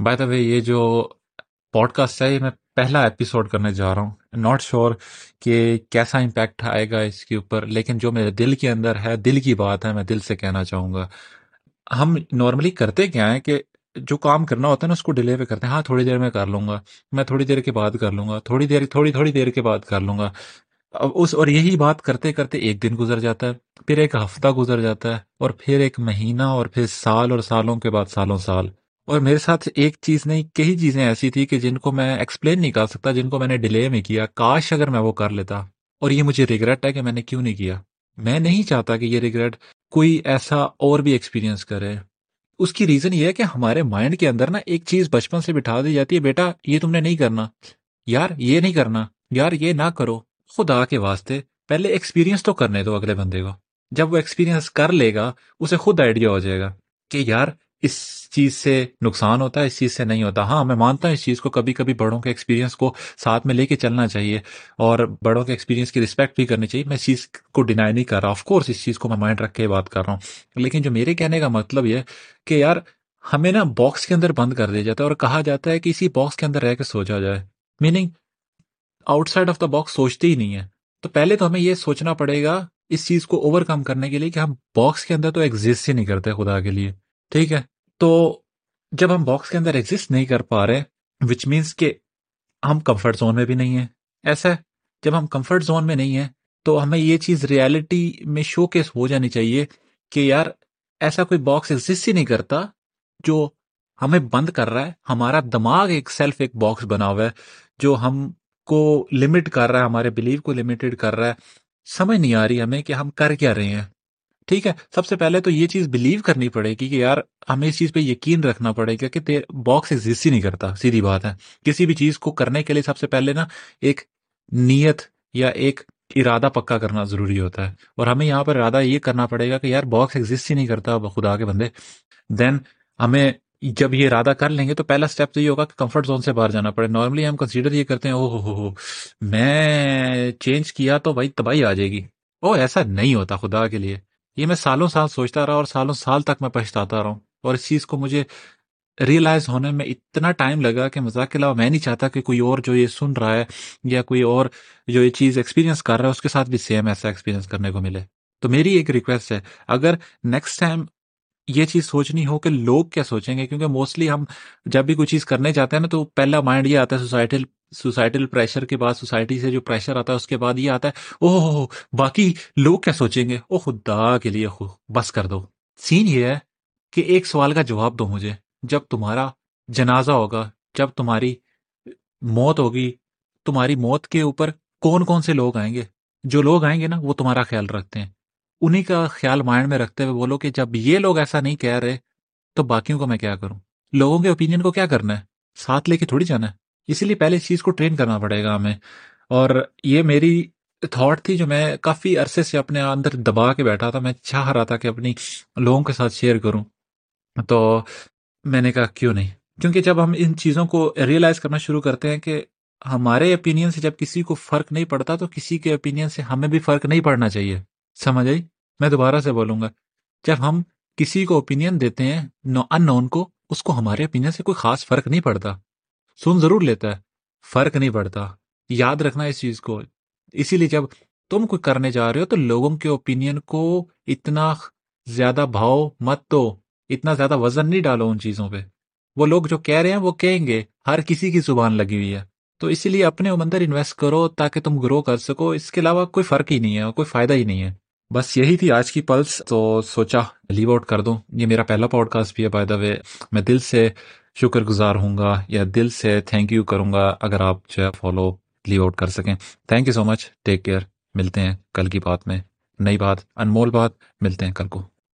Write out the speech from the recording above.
By the وے یہ جو pod cost ہے، یہ میں پہلا ایپیسوڈ کرنے جا رہا ہوں. ناٹ شیور کہ کیسا امپیکٹ آئے گا اس کے اوپر، لیکن جو میرے دل کے اندر ہے، دل کی بات ہے، میں دل سے کہنا چاہوں گا. ہم نارملی کرتے کیا ہیں کہ جو کام کرنا ہوتا ہے نا، اس کو ڈیلے پہ کرتے ہیں. ہاں تھوڑی دیر میں کر لوں گا، میں تھوڑی دیر کے بعد کر لوں گا، تھوڑی دیر، تھوڑی تھوڑی دیر کے بعد کر لوں گا. اس، اور یہی بات کرتے کرتے ایک دن گزر جاتا ہے، پھر ایک ہفتہ گزر جاتا ہے، اور پھر ایک مہینہ، اور پھر سال اور سالوں کے بعد، سالوں سال. اور میرے ساتھ ایک چیز نہیں، کئی چیزیں ایسی تھی کہ جن کو میں ایکسپلین نہیں کر سکتا، جن کو میں نے ڈیلے میں کیا۔ کاش اگر میں وہ کر لیتا۔ اور یہ مجھے ریگریٹ ہے کہ میں نے کیوں نہیں کیا۔ میں نہیں چاہتا کہ یہ ریگریٹ کوئی ایسا اور بھی ایکسپیرینس کرے۔ اس کی ریزن یہ ہے کہ ہمارے مائنڈ کے اندر نا ایک چیز بچپن سے بٹھا دی جاتی ہے، بیٹا، یہ تم نے نہیں کرنا۔ یار، یہ نہیں کرنا۔ یار، یہ نہ کرو۔ خدا کے واسطے پہلے ایکسپیرینس تو کرنے دو اگلے بندے کو۔ جب وہ ایکسپیرینس کر لے گا، اسے خود آئیڈیا ہو جائے گا کہ یار اس چیز سے نقصان ہوتا ہے، اس چیز سے نہیں ہوتا۔ ہاں میں مانتا ہوں اس چیز کو کبھی کبھی بڑوں کے ایکسپیرینس کو ساتھ میں لے کے چلنا چاہیے اور بڑوں کے ایکسپیرینس کی رسپیکٹ بھی کرنی چاہیے۔ میں اس چیز کو ڈینائی نہیں کر رہا۔ آف کورس اس چیز کو میں مائنڈ رکھ کے بات کر رہا ہوں۔ لیکن جو میرے کہنے کا مطلب یہ کہ یار، ہمیں نا باکس کے اندر بند کر دیا جاتا ہے اور کہا جاتا ہے کہ اسی باکس کے اندر رہ کے سوچا جائے۔ Meaning outside of the box سوچتے ہی نہیں ہے تو پہلے تو ہمیں یہ سوچنا پڑے گا اس چیز کو اوور کم کرنے کے لیے کہ ہم باکس کے اندر تو ایگزٹ ہی نہیں کرتے خدا کے لیے۔ ٹھیک ہے۔ تو جب ہم باکس کے اندر ایگزٹ نہیں کر پا رہے وچ مینس کہ ہم کمفرٹ زون میں بھی نہیں ہیں۔ ایسا ہے، جب ہم کمفرٹ زون میں نہیں ہیں، تو ہمیں یہ چیز ریالٹی میں شو کیس ہو جانی چاہیے کہ یار ایسا کوئی باکس ایگزٹ ہی نہیں کرتا جو ہمیں بند کر رہا ہے۔ ہمارا دماغ ایک سیلف ایک باکس بنا ہوا ہے، جو ہم کو لمٹ کر رہا ہے، ہمارے بلیو کو لمیٹڈ کر رہا ہے۔ سمجھ نہیں آ رہی ہمیں کہ ہم کر کیا رہے ہیں۔ ٹھیک ہے، سب سے پہلے تو یہ چیز بلیو کرنی پڑے گی کہ یار ہمیں اس چیز پہ یقین رکھنا پڑے گا کہ باکس ایگزٹ ہی نہیں کرتا، سیدھی بات ہے۔ کسی بھی چیز کو کرنے کے لیے سب سے پہلے نا ایک نیت یا ایک ارادہ پکا کرنا ضروری ہوتا ہے۔ اور ہمیں یہاں پر ارادہ یہ کرنا پڑے گا کہ یار باکس ایگزٹ ہی نہیں کرتا خدا کے بندے۔ دین ہمیں جب یہ ارادہ کر لیں گے تو پہلا اسٹیپ تو یہ ہوگا کہ کمفرٹ زون سے باہر جانا پڑے۔ نارملی ہم کنسیڈر یہ کرتے ہیں او ہو ہو میں چینج کیا تو بھائی تباہی آ جائے گی۔ او ایسا نہیں ہوتا خدا کے لیے۔ یہ میں سالوں سال سوچتا رہا اور سالوں سال تک میں پچھتاتا رہا ہوں۔ اور اس چیز کو مجھے ریئلائز ہونے میں اتنا ٹائم لگا کہ مذاق کے علاوہ میں نہیں چاہتا کہ کوئی اور جو یہ سن رہا ہے یا کوئی اور جو یہ چیز ایکسپیرینس کر رہا ہے اس کے ساتھ بھی سیم ایسا ایکسپیرینس کرنے کو ملے۔ تو میری ایک ریکویسٹ ہے، اگر نیکسٹ ٹائم یہ چیز سوچنی ہو کہ لوگ کیا سوچیں گے؟ کیونکہ موسٹلی ہم جب بھی کوئی چیز کرنے جاتے ہیں نا تو پہلا مائنڈ یہ آتا ہے سوسائٹل سوسائٹل پریشر کے بعد، سوسائٹی سے جو پریشر آتا ہے، اس کے بعد یہ آتا ہے او ہو باقی لوگ کیا سوچیں گے؟ او خدا کے لیے بس کر دو۔ سین یہ ہے کہ ایک سوال کا جواب دو مجھے۔ جب تمہارا جنازہ ہوگا، جب تمہاری موت ہوگی، تمہاری موت کے اوپر کون کون سے لوگ آئیں گے؟ جو لوگ آئیں گے نا، وہ تمہارا خیال رکھتے ہیں۔ انہی کا خیال مائنڈ میں رکھتے ہوئے بولو کہ جب یہ لوگ ایسا نہیں کہہ رہے، تو باقیوں کو میں کیا کروں؟ لوگوں کے اوپینین کو کیا کرنا ہے؟ ساتھ لے کے تھوڑی جانا ہے؟ اسی لیے پہلے اس چیز کو ٹرین کرنا پڑے گا ہمیں۔ اور یہ میری تھاٹ تھی جو میں کافی عرصے سے اپنے اندر دبا کے بیٹھا تھا، میں چاہ رہا تھا کہ اپنی لوگوں کے ساتھ شیئر کروں۔ تو میں نے کہا کیوں نہیں؟ کیونکہ جب ہم ان چیزوں کو ریئلائز کرنا شروع کرتے ہیں کہ ہمارے اوپینین سے جب کسی کو فرق نہیں پڑتا، تو کسی کے اوپینین سے ہمیں بھی فرق نہیں پڑنا چاہیے۔ سمجھ آئی؟ میں دوبارہ سے بولوں گا۔ جب ہم کسی کو اوپینین دیتے ہیں ان نون کو، اس کو ہمارے اوپینین سے کوئی خاص فرق نہیں پڑتا۔ سن ضرور لیتا ہے۔ فرق نہیں پڑتا۔ یاد رکھنا اس چیز کو۔ اسی لیے جب تم کوئی کرنے جا رہے ہو تو لوگوں کے اوپینین کو اتنا زیادہ بھاؤ مت دو۔ اتنا زیادہ وزن نہیں ڈالو ان چیزوں پہ۔ وہ لوگ جو کہہ رہے ہیں وہ کہیں گے، ہر کسی کی زبان لگی ہوئی ہے۔ تو اسی لیے اپنے اندر انویسٹ کرو تاکہ تم گرو کر سکو۔ اس کے علاوہ کوئی فرق ہی نہیں ہے، کوئی فائدہ ہی نہیں ہے۔ بس یہی تھی آج کی پلس۔ تو سوچا لیو آؤٹ کر دوں۔ یہ میرا پہلا پوڈ کاسٹ بھی ہے بائی دا وے میں دل سے شکر گزار ہوں گا یا دل سے تھینک یو کروں گا اگر آپ جو ہے فالو لیو آؤٹ کر سکیں۔ Thank you so much take care ملتے ہیں کل کی بات میں. نئی بات. انمول بات. ملتے ہیں کل کو.